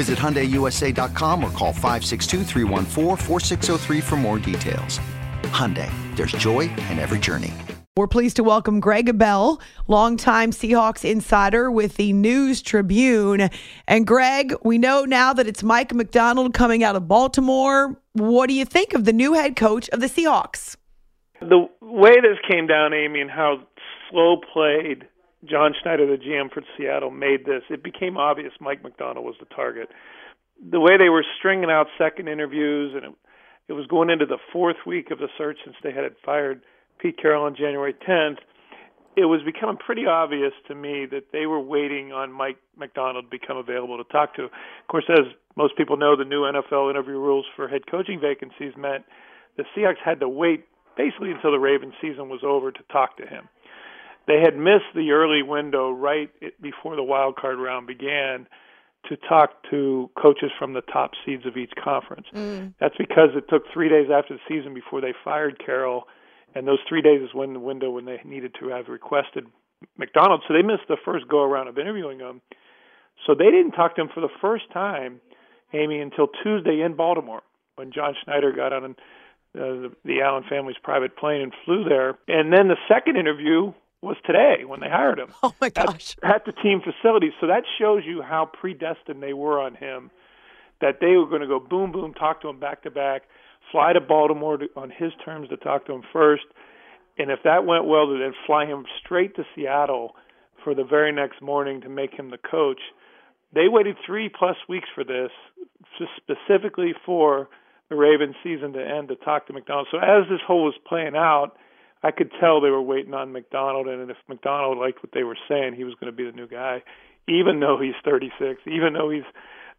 Visit HyundaiUSA.com or call 562 for more details. Hyundai, there's joy in every journey. We're pleased to welcome Gregg Bell, longtime Seahawks insider with the News Tribune. And Gregg, we know now that it's Mike Macdonald coming out of Baltimore. What do you think of the new head coach of the Seahawks? The way this came down, Amy, and how slow played John Schneider, the GM for Seattle, made this, it became obvious Mike Macdonald was the target. The way they were stringing out second interviews, and it, it was going into the fourth week of the search since they had fired Pete Carroll on January 10th, it was becoming pretty obvious to me that they were waiting on Mike Macdonald to become available to talk to. Of course, as most people know, the new NFL interview rules for head coaching vacancies meant the Seahawks had to wait basically until the Ravens season was over to talk to him they had missed the early window right before the wild card round began to talk to coaches from the top seeds of each conference. Mm. That's because it took three days after the season before they fired Carroll, and those three days is when the window when they needed to have requested Macdonald. So they missed the first go around of interviewing him. So they didn't talk to him for the first time, Amy, until Tuesday in Baltimore when John Schneider got on uh, the, the Allen family's private plane and flew there. And then the second interview was today when they hired him. Oh my gosh! At, at the team facility, so that shows you how predestined they were on him. That they were going to go boom boom, talk to him back to back, fly to Baltimore to, on his terms to talk to him first, and if that went well, to then fly him straight to Seattle for the very next morning to make him the coach. They waited three plus weeks for this, specifically for the Ravens season to end to talk to Macdonald. So as this whole was playing out I could tell they were waiting on Macdonald, and if Macdonald liked what they were saying, he was going to be the new guy, even though he's 36, even though he's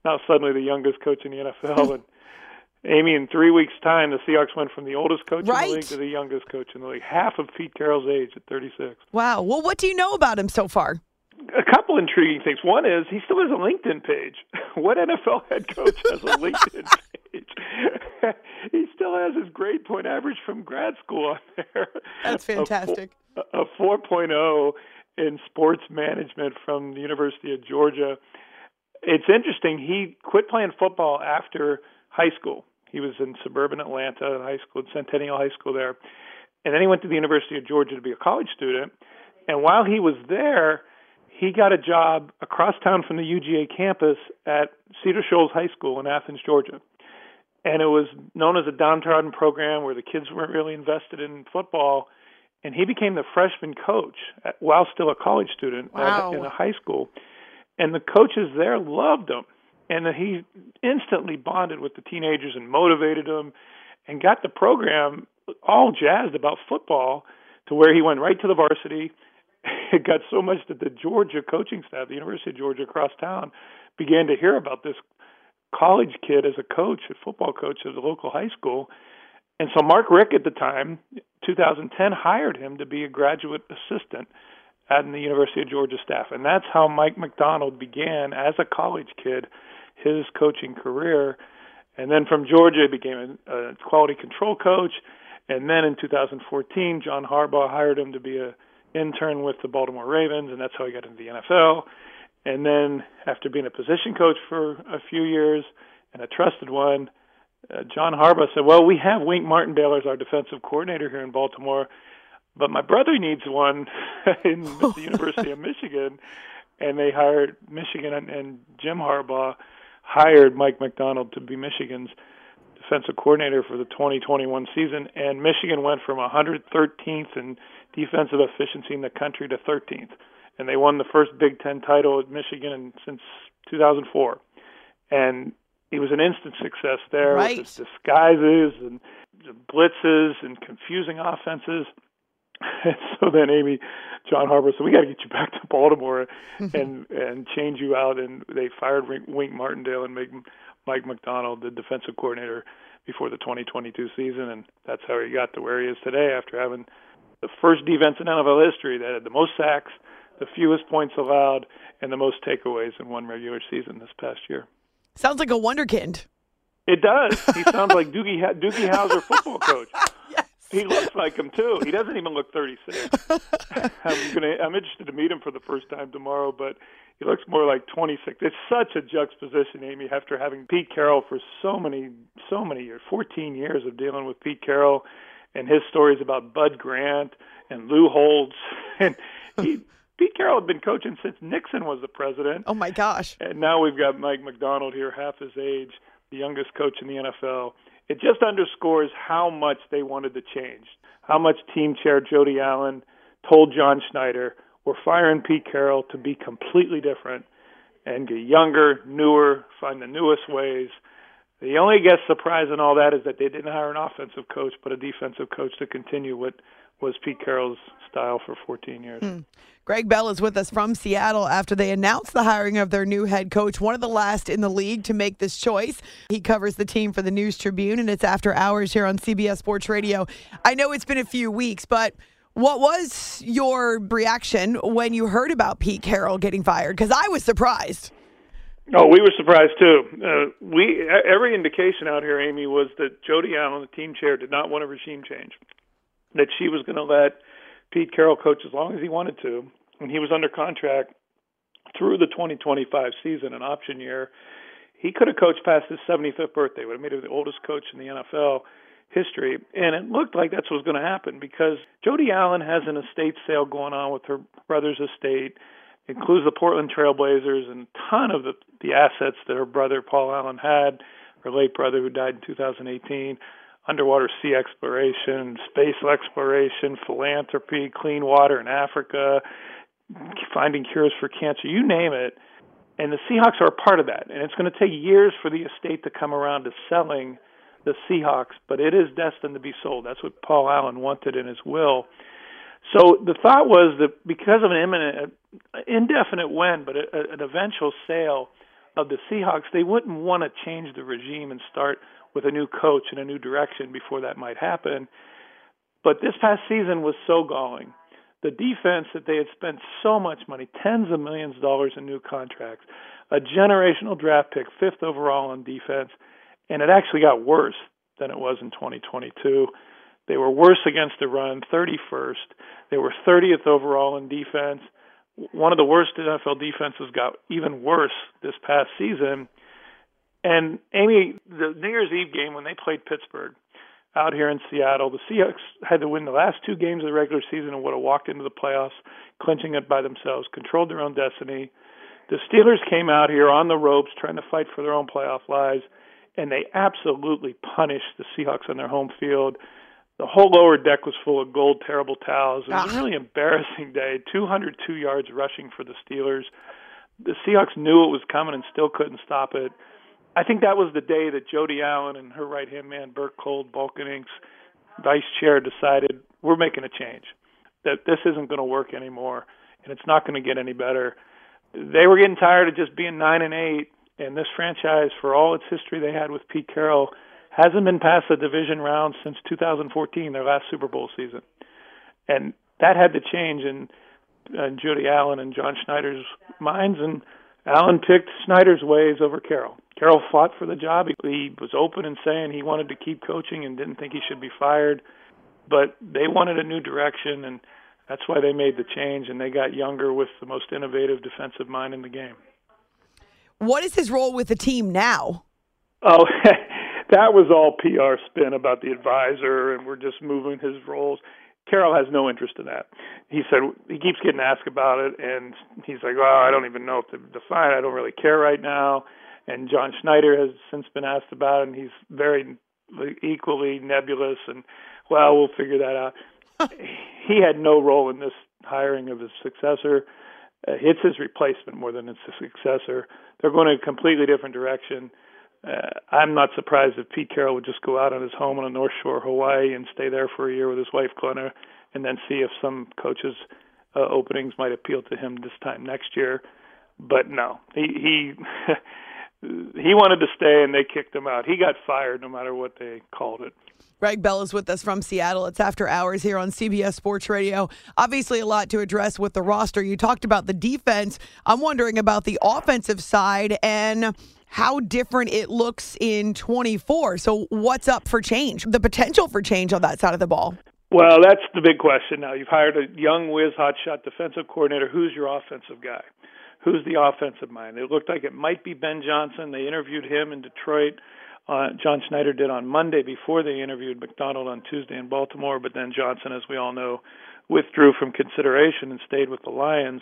now suddenly the youngest coach in the NFL. and Amy, in three weeks' time, the Seahawks went from the oldest coach right. in the league to the youngest coach in the league, half of Pete Carroll's age at 36. Wow. Well, what do you know about him so far? a couple intriguing things. One is he still has a LinkedIn page. what NFL head coach has a LinkedIn he still has his grade point average from grad school on there. That's fantastic. A, four, a 4.0 in sports management from the University of Georgia. It's interesting. He quit playing football after high school. He was in suburban Atlanta high school, Centennial High School there. And then he went to the University of Georgia to be a college student. And while he was there, he got a job across town from the UGA campus at Cedar Shoals High School in Athens, Georgia. And it was known as a downtrodden program where the kids weren't really invested in football. And he became the freshman coach at, while still a college student wow. at, in a high school. And the coaches there loved him. And he instantly bonded with the teenagers and motivated them and got the program all jazzed about football to where he went right to the varsity it got so much that the Georgia coaching staff, the University of Georgia across town, began to hear about this college kid as a coach, a football coach at the local high school. And so Mark Richt at the time, 2010, hired him to be a graduate assistant at the University of Georgia staff. And that's how Mike Macdonald began as a college kid his coaching career. And then from Georgia, he became a, a quality control coach. And then in 2014, John Harbaugh hired him to be a intern with the Baltimore Ravens, and that's how he got into the NFL. And then, after being a position coach for a few years and a trusted one, uh, John Harbaugh said, "Well, we have Wink Martindale as our defensive coordinator here in Baltimore, but my brother needs one in the University of Michigan." And they hired Michigan, and, and Jim Harbaugh hired Mike Macdonald to be Michigan's defensive coordinator for the 2021 season. And Michigan went from 113th in defensive efficiency in the country to 13th. And they won the first Big Ten title at Michigan since 2004. And he was an instant success there right. with his disguises and blitzes and confusing offenses. And so then Amy, John Harbaugh said, "We got to get you back to Baltimore and and change you out." And they fired Wink Martindale and made Mike Macdonald the defensive coordinator before the 2022 season, and that's how he got to where he is today after having the first defense in NFL history that had the most sacks, the fewest points allowed, and the most takeaways in one regular season this past year. Sounds like a wonderkind. It does. He sounds like Doogie Doogie Howser, football coach. yes. He looks like him too. He doesn't even look 36. I'm gonna. I'm interested to meet him for the first time tomorrow, but he looks more like 26. It's such a juxtaposition, Amy, after having Pete Carroll for so many, so many years, 14 years of dealing with Pete Carroll and his stories about Bud Grant and Lou Holtz, and he. Pete Carroll had been coaching since Nixon was the president. Oh my gosh! And now we've got Mike Macdonald here, half his age, the youngest coach in the NFL. It just underscores how much they wanted to change. How much team chair Jody Allen told John Schneider, "We're firing Pete Carroll to be completely different and get younger, newer, find the newest ways." The only I guess surprise in all that is that they didn't hire an offensive coach, but a defensive coach to continue what was Pete Carroll's style for 14 years. Hmm. Gregg Bell is with us from Seattle after they announced the hiring of their new head coach, one of the last in the league to make this choice. He covers the team for the News Tribune, and it's after hours here on CBS Sports Radio. I know it's been a few weeks, but what was your reaction when you heard about Pete Carroll getting fired? Because I was surprised. Oh, we were surprised too. Uh, we every indication out here, Amy, was that Jody Allen, the team chair, did not want a regime change. That she was going to let Pete Carroll coach as long as he wanted to, and he was under contract through the 2025 season, an option year. He could have coached past his 75th birthday, would have made him the oldest coach in the NFL history. And it looked like that's what was going to happen because Jody Allen has an estate sale going on with her brother's estate, it includes the Portland Trailblazers and a ton of the, the assets that her brother Paul Allen had, her late brother who died in 2018 underwater sea exploration, space exploration, philanthropy, clean water in Africa, finding cures for cancer, you name it. And the Seahawks are a part of that. And it's going to take years for the estate to come around to selling the Seahawks, but it is destined to be sold. That's what Paul Allen wanted in his will. So the thought was that because of an imminent, indefinite when, but an eventual sale of the Seahawks, they wouldn't want to change the regime and start with a new coach and a new direction before that might happen. But this past season was so galling. The defense that they had spent so much money, tens of millions of dollars in new contracts, a generational draft pick, fifth overall on defense, and it actually got worse than it was in 2022. They were worse against the run, 31st. They were 30th overall in defense. One of the worst NFL defenses got even worse this past season. And Amy, the New Year's Eve game when they played Pittsburgh out here in Seattle, the Seahawks had to win the last two games of the regular season and would have walked into the playoffs, clinching it by themselves, controlled their own destiny. The Steelers came out here on the ropes trying to fight for their own playoff lives, and they absolutely punished the Seahawks on their home field. The whole lower deck was full of gold, terrible towels. It was a ah. really embarrassing day. 202 yards rushing for the Steelers. The Seahawks knew it was coming and still couldn't stop it. I think that was the day that Jody Allen and her right hand man, Bert Kolde, Vulcan Inc.'s vice chair, decided we're making a change. That this isn't going to work anymore, and it's not going to get any better. They were getting tired of just being nine and eight, and this franchise, for all its history they had with Pete Carroll, hasn't been past the division round since 2014, their last Super Bowl season, and that had to change in, in Jody Allen and John Schneider's minds, and Allen picked Schneider's ways over Carroll. Carroll fought for the job. He was open in saying he wanted to keep coaching and didn't think he should be fired, but they wanted a new direction, and that's why they made the change and they got younger with the most innovative defensive mind in the game. What is his role with the team now? Oh, that was all PR spin about the advisor, and we're just moving his roles. Carroll has no interest in that. He said he keeps getting asked about it, and he's like, "Well, I don't even know if to define. I don't really care right now." And John Schneider has since been asked about it, and he's very equally nebulous. And well, we'll figure that out. he had no role in this hiring of his successor. Uh, it's his replacement more than it's his successor. They're going in a completely different direction. Uh, I'm not surprised if Pete Carroll would just go out on his home on the North Shore, Hawaii, and stay there for a year with his wife Glena, and then see if some coaches' uh, openings might appeal to him this time next year. But no, he he he wanted to stay, and they kicked him out. He got fired no matter what they called it. Gregg Bell is with us from Seattle. It's after hours here on CBS Sports Radio. Obviously, a lot to address with the roster. You talked about the defense. I'm wondering about the offensive side and how different it looks in 24. So, what's up for change? The potential for change on that side of the ball. Well, that's the big question now. You've hired a young whiz hotshot defensive coordinator. Who's your offensive guy? Who's the offensive mind? It looked like it might be Ben Johnson. They interviewed him in Detroit uh, John Schneider did on Monday before they interviewed Macdonald on Tuesday in Baltimore, but then Johnson, as we all know, withdrew from consideration and stayed with the Lions.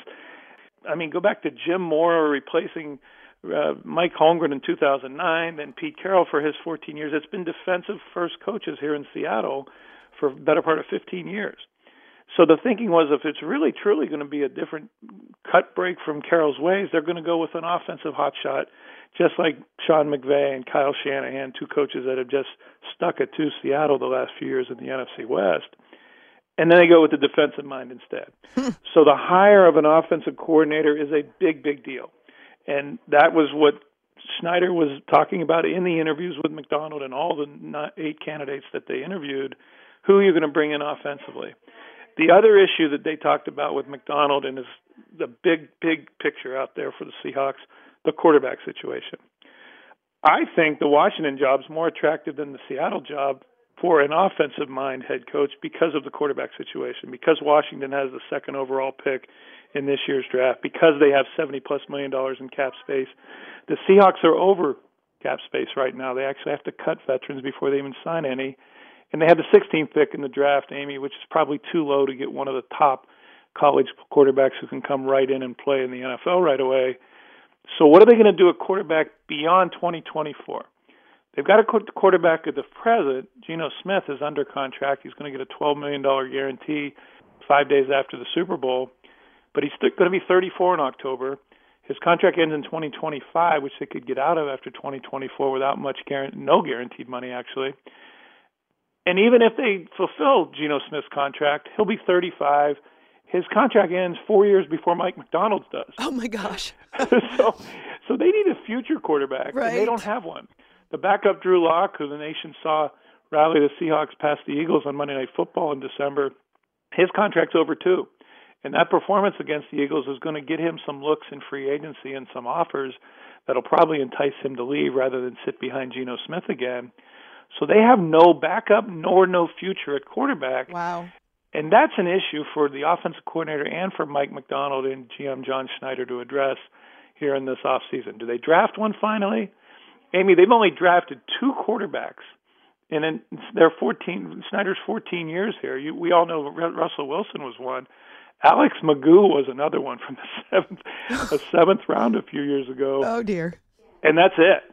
I mean, go back to Jim Mora replacing uh, Mike Holmgren in 2009, then Pete Carroll for his 14 years. It's been defensive first coaches here in Seattle for better part of 15 years. So the thinking was if it's really truly going to be a different cut break from Carroll's ways, they're going to go with an offensive hotshot just like Sean McVay and Kyle Shanahan, two coaches that have just stuck it to Seattle the last few years in the NFC West. And then they go with the defensive mind instead. so the hire of an offensive coordinator is a big, big deal. And that was what Schneider was talking about in the interviews with Macdonald and all the eight candidates that they interviewed. Who are you going to bring in offensively? The other issue that they talked about with Macdonald and is the big, big picture out there for the Seahawks the quarterback situation. I think the Washington job is more attractive than the Seattle job for an offensive mind head coach because of the quarterback situation, because Washington has the second overall pick in this year's draft, because they have 70 plus million dollars in cap space. The Seahawks are over cap space right now. They actually have to cut veterans before they even sign any. And they have the 16th pick in the draft, Amy, which is probably too low to get one of the top college quarterbacks who can come right in and play in the NFL right away. So what are they going to do at quarterback beyond 2024? They've got a quarterback at the present. Geno Smith is under contract. He's going to get a $12 million guarantee five days after the Super Bowl, but he's going to be 34 in October. His contract ends in 2025, which they could get out of after 2024 without much guarantee, no guaranteed money actually. And even if they fulfill Geno Smith's contract, he'll be 35 his contract ends four years before Mike Macdonald's does. Oh my gosh! so, so they need a future quarterback, right. and they don't have one. The backup Drew Lock, who the nation saw rally the Seahawks past the Eagles on Monday Night Football in December, his contract's over too, and that performance against the Eagles is going to get him some looks in free agency and some offers that'll probably entice him to leave rather than sit behind Geno Smith again. So they have no backup nor no future at quarterback. Wow. And that's an issue for the offensive coordinator and for Mike Macdonald and GM John Schneider to address here in this offseason. Do they draft one finally? Amy, they've only drafted two quarterbacks. And in their 14, Schneider's 14 years here. You, we all know Russell Wilson was one. Alex McGough was another one from the seventh, a seventh round a few years ago. Oh dear! And that's it.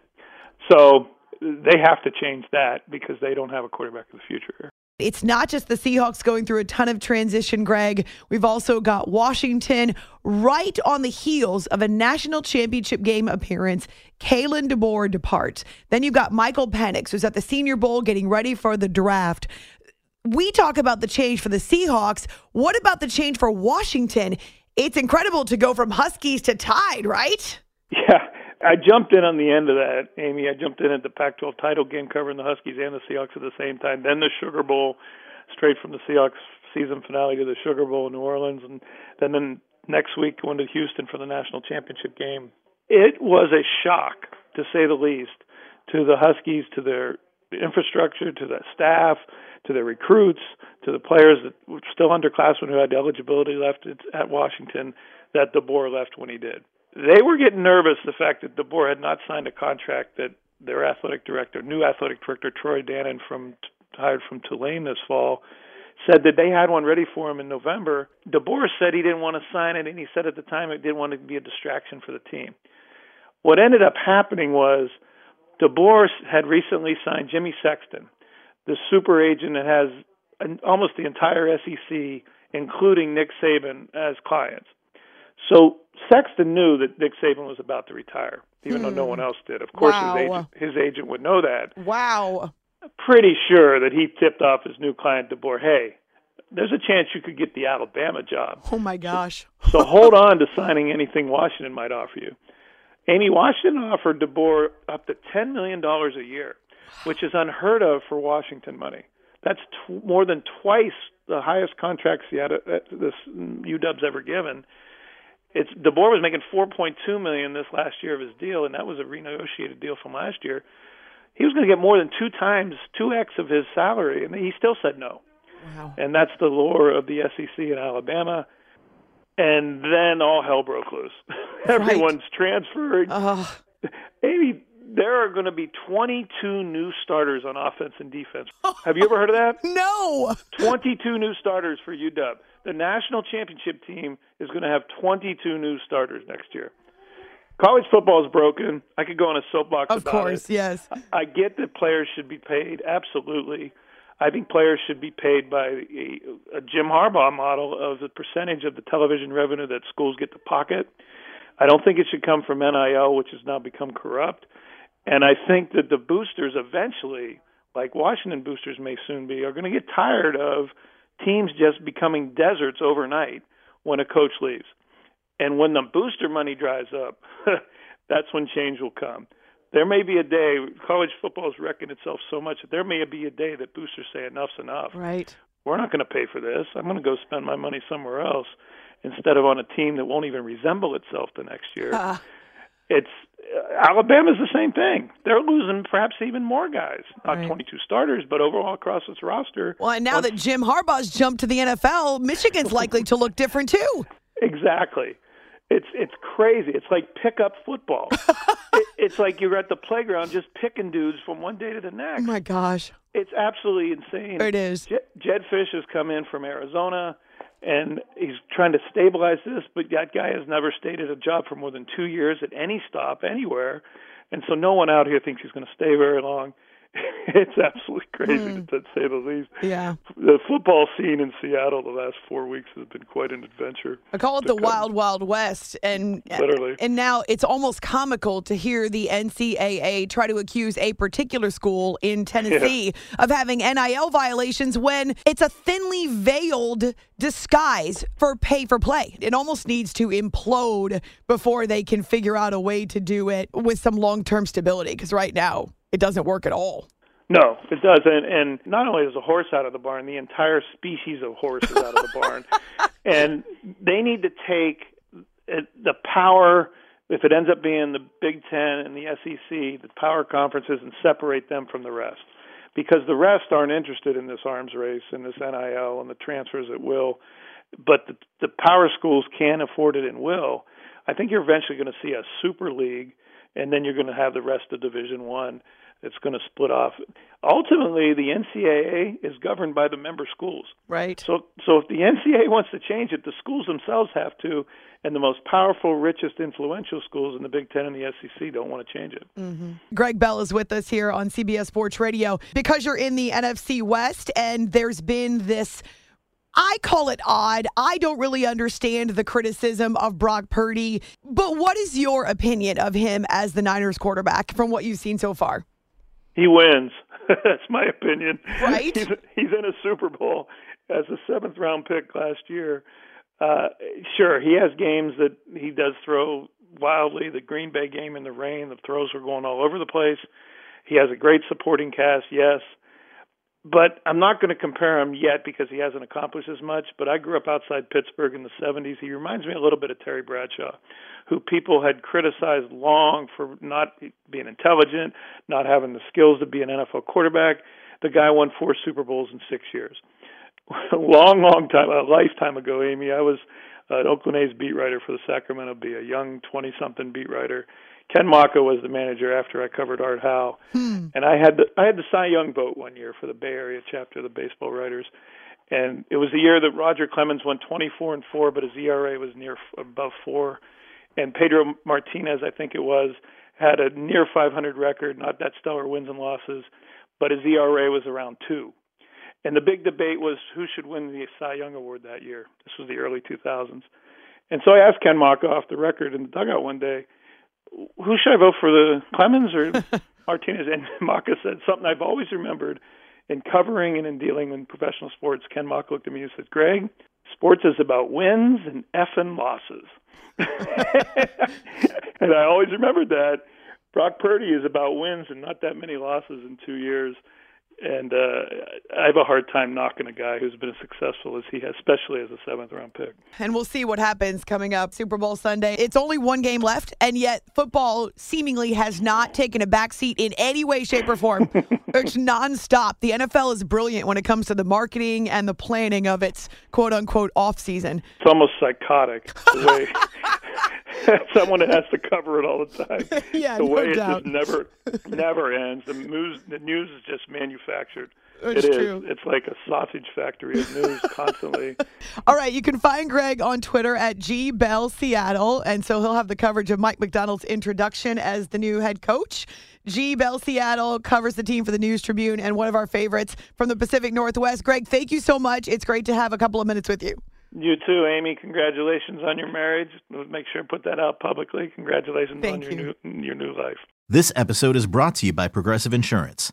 So they have to change that because they don't have a quarterback of the future. It's not just the Seahawks going through a ton of transition, Gregg. We've also got Washington right on the heels of a national championship game appearance. Kalen DeBoer departs. Then you've got Michael Penix, who's at the Senior Bowl getting ready for the draft. We talk about the change for the Seahawks. What about the change for Washington? It's incredible to go from Huskies to Tide, right? Yeah. I jumped in on the end of that, Amy. I jumped in at the Pac-12 title game covering the Huskies and the Seahawks at the same time. Then the Sugar Bowl, straight from the Seahawks season finale to the Sugar Bowl in New Orleans, and then then next week going to Houston for the national championship game. It was a shock, to say the least, to the Huskies, to their infrastructure, to the staff, to their recruits, to the players that were still underclassmen who had eligibility left at Washington, that DeBoer left when he did they were getting nervous the fact that DeBoer had not signed a contract that their athletic director, new athletic director Troy Dannen from hired from Tulane this fall, said that they had one ready for him in November. DeBoer said he didn't want to sign it, and he said at the time it didn't want to be a distraction for the team. What ended up happening was DeBoer had recently signed Jimmy Sexton, the super agent that has an, almost the entire SEC, including Nick Saban, as clients. So Sexton knew that Nick Saban was about to retire, even hmm. though no hmm. one else did. Of course, wow. his agent his agent would know that. Wow. Pretty sure that he tipped off his new client DeBoer, hey, there's a chance you could get the Alabama job. Oh my gosh. so, so hold on to signing anything Washington might offer you. Amy Washington offered DeBoer up to $10 million a year, which is unheard of for Washington money. That's t- more than twice the highest contracts yet uh, this UW's ever given. It's DeBoer was making 4.2 million this last year of his deal, and that was a renegotiated deal from last year. He was going to get more than two times, two x of his salary, and he still said no. Wow. And that's the lore of the SEC in Alabama and then all hell broke loose. Everyone's right. transferred. Uh, Amy, there are going to be 22 new starters on offense and defense. Have you ever heard of that? no. 22 new starters for UW. The national championship team is going to have 22 new starters next year. College football is broken. I could go on a soapbox of about course, it. yes. I get that players should be paid, absolutely. I think players should be paid by a, a Jim Harbaugh model of the percentage of the television revenue that schools get to pocket. I don't think it should come from NIL, which has now become corrupt. And I think that the boosters eventually, like Washington boosters may soon be, are going to get tired of teams just becoming deserts overnight when a coach leaves. And when the booster money dries up, that's when change will come there may be a day college football has wrecking itself so much that there may be a day that boosters say enough's enough. Right. We're not going to pay for this. I'm going to go spend my money somewhere else instead of on a team that won't even resemble itself the next year. Ah. It's uh, Alabama's the same thing. They're losing perhaps even more guys, not right. 22 starters, but overall across its roster. Well, and now that Jim Harbaugh's jumped to the NFL, Michigan's likely to look different too. Exactly. It's it's crazy. It's like pickup football. it, it's like you're at the playground just picking dudes from one day to the next. Oh my gosh! It's absolutely insane. It is. Jed, Fisch has come in from Arizona, and he's trying to stabilize this. But that guy has never stayed at a job for more than two years at any stop anywhere, and so no one out here thinks he's going to stay very long. it's absolutely crazy mm. to say the least. Yeah. The football scene in Seattle the last four weeks has been quite an adventure. I call it the Wild Wild West, and literally, and now it's almost comical to hear the NCAA try to accuse a particular school in Tennessee yeah. of having NIL violations when it's a thinly veiled disguise for pay for play. It almost needs to implode before they can figure out a way to do it with some long term stability. Because right now it doesn't work at all. No, it doesn't. And not only is a horse out of the barn, the entire species of horse is out of the barn. And they need to take uh, the power, if it ends up being the Big Ten and the SEC, the power conferences, and separate them from the rest. Because the rest aren't interested in this arms race and this NIL and the transfers at will. But the, the power schools can afford it and will. I think you're eventually going to see a super league, and then you're going to have the rest of Division One it's going to split off. Ultimately, the NCAA is governed by the member schools. Right. So, so if the NCAA wants to change it, the schools themselves have to, and the most powerful, richest, influential schools in the Big Ten and the SEC don't want to change it. Mm-hmm. Gregg Bell is with us here on CBS Sports Radio because you're in the NFC West, and there's been this. I call it odd. I don't really understand the criticism of Brock Purdy, but what is your opinion of him as the Niners quarterback from what you've seen so far? he wins. That's my opinion. Right. He's, he's in a Super Bowl as a seventh round pick last year. Uh, sure, he has games that he does throw wildly. The Green Bay game in the rain, the throws were going all over the place. He has a great supporting cast, yes. But I'm not going to compare him yet because he hasn't accomplished as much. But I grew up outside Pittsburgh in the 70s. He reminds me a little bit of Terry Bradshaw who people had criticized long for not being intelligent, not having the skills to be an NFL quarterback. The guy won four Super Bowls in six years. A long, long time, a lifetime ago, Amy, I was an Oakland A's beat writer for the Sacramento Bee, a young 20 something beat writer. Ken Macha was the manager after I covered Art Howe, hmm. and I had the I had the Cy Young vote one year for the Bay Area chapter of the Baseball Writers, and it was the year that Roger Clemens went 24 and four, but his ERA was near above four and Pedro Martinez, I think it was, had a near 500 record, not that stellar wins and losses, but his ERA was around two. And the big debate was who should win the Cy Young Award that year. This was the early 2000s. And so I asked Ken Macha off the record in the dugout one day, who should I vote for, the Clemens or Martinez? And Macha said something I've always remembered in covering and in dealing in professional sports. Ken Macha looked at me and said, Gregg, sports is about wins and effing losses. and I always remembered that. Brock Purdy is about wins and not that many losses in two years and uh, I have a hard time knocking a guy who's been as successful as he has, especially as a seventh round pick. And we'll see what happens coming up Super Bowl Sunday. It's only one game left, and yet football seemingly has not taken a backseat in any way, shape, or form. it's nonstop. The NFL is brilliant when it comes to the marketing and the planning of its quote unquote off season. It's almost psychotic the way someone has to cover it all the time. yeah, the no way doubt. it just never never ends. The news the news is just manufactured. It's It is. true. It's like a sausage factory of news constantly. All right, you can find Gregg on Twitter at G Bell Seattle, and so he'll have the coverage of Mike Macdonald's introduction as the new head coach. G Bell Seattle covers the team for the News Tribune and one of our favorites from the Pacific Northwest. Gregg, thank you so much. It's great to have a couple of minutes with you. You too, Amy. Congratulations on your marriage. Make sure and put that out publicly. Congratulations Thank on your you. new your new life. This episode is brought to you by Progressive Insurance.